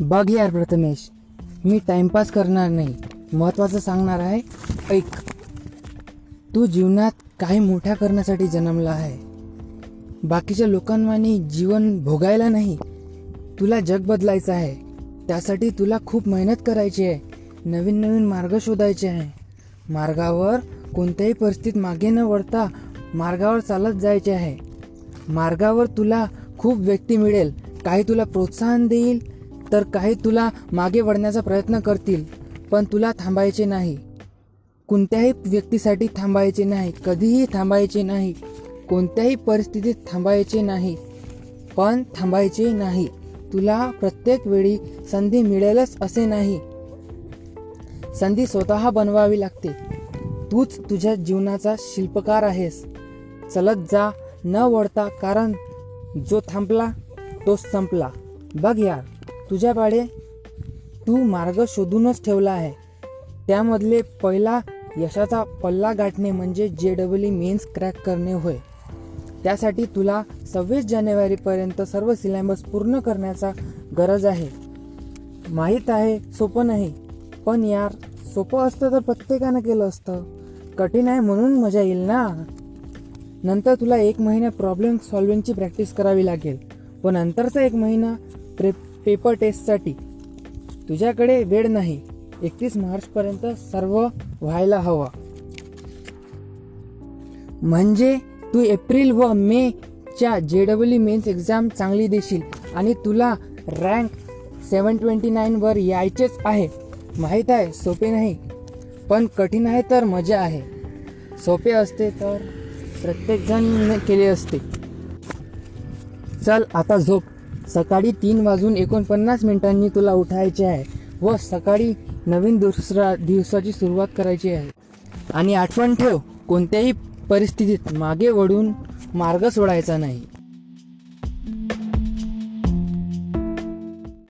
बघ यार प्रथमेश. मी टाइमपास करणार नाही. महत्त्वाचं सांगणार आहे ऐक. तू जीवनात काही मोठ्या करण्यासाठी जन्मला आहे. बाकीच्या लोकांवानी जीवन भोगायला नाही. तुला जग बदलायचं आहे. त्यासाठी तुला खूप मेहनत करायची आहे. नवीन नवीन मार्ग शोधायचे आहे. मार्गावर कोणत्याही परिस्थितीत मागे न वळता मार्गावर चालत जायचे आहे. मार्गावर तुला खूप व्यक्ती मिळेल. काही तुला प्रोत्साहन देईल. तर काही तुला मागे वळण्याचा प्रयत्न करतील पण तुला थांबायचे नाही. कोणत्याही व्यक्तीसाठी थांबायचे नाही कधीही थांबायचे नाही कोणत्याही परिस्थितीत थांबायचे नाही पण थांबायचे नाही. तुला प्रत्येक वेळी संधी मिळेलच असे नाही. संधी स्वतः बनवावी लागते. तूच तुझ्या जीवनाचा शिल्पकार आहेस. चलत जा न वळता कारण जो थांबला तो संपला. बघ यार. तुझ्याकडे तू मार्ग शोधूनच ठेवला आहे. त्यामधले पहिला यशाचा पल्ला गाठणे म्हणजे जे डबल ई मेन्स क्रॅक करणे होय. त्यासाठी तुला सव्वीस जानेवारीपर्यंत सर्व सिलेबस पूर्ण करण्याचा गरज आहे. माहीत आहे सोपं नाही पण यार सोपं असतं तर प्रत्येकानं केलं असतं. कठीण आहे म्हणून मजा येईल ना? नंतर तुला एक महिना प्रॉब्लेम सॉल्विंगची प्रॅक्टिस करावी लागेल. पण नंतरचा एक महिना प्रे पेपर टेस्टसाठी. तुझ्याकडे वेळ नाही. एकतीस मार्चपर्यंत सर्व व्हायला हवं. म्हणजे तू एप्रिल व मे च्या जे डब्ल्यू मेन्स एक्झाम चांगली देशील आणि तुला रँक सेवन ट्वेंटी नाईनवर यायचेच आहे. माहीत आहे सोपे नाही. पण कठीण आहे तर मजा आहे. सोपे असते तर प्रत्येकजण केले असते. चल आता झोप. सकाळी तीन वाजून एकोणपन्नास मिनिटांनी तुला उठायचे आहे व सकाळी नवीन दुसरा दिवसाची सुरुवात करायची आहे. आणि आठवण ठेव कोणत्याही परिस्थितीत मागे वळून मार्ग सोडायचा नाही.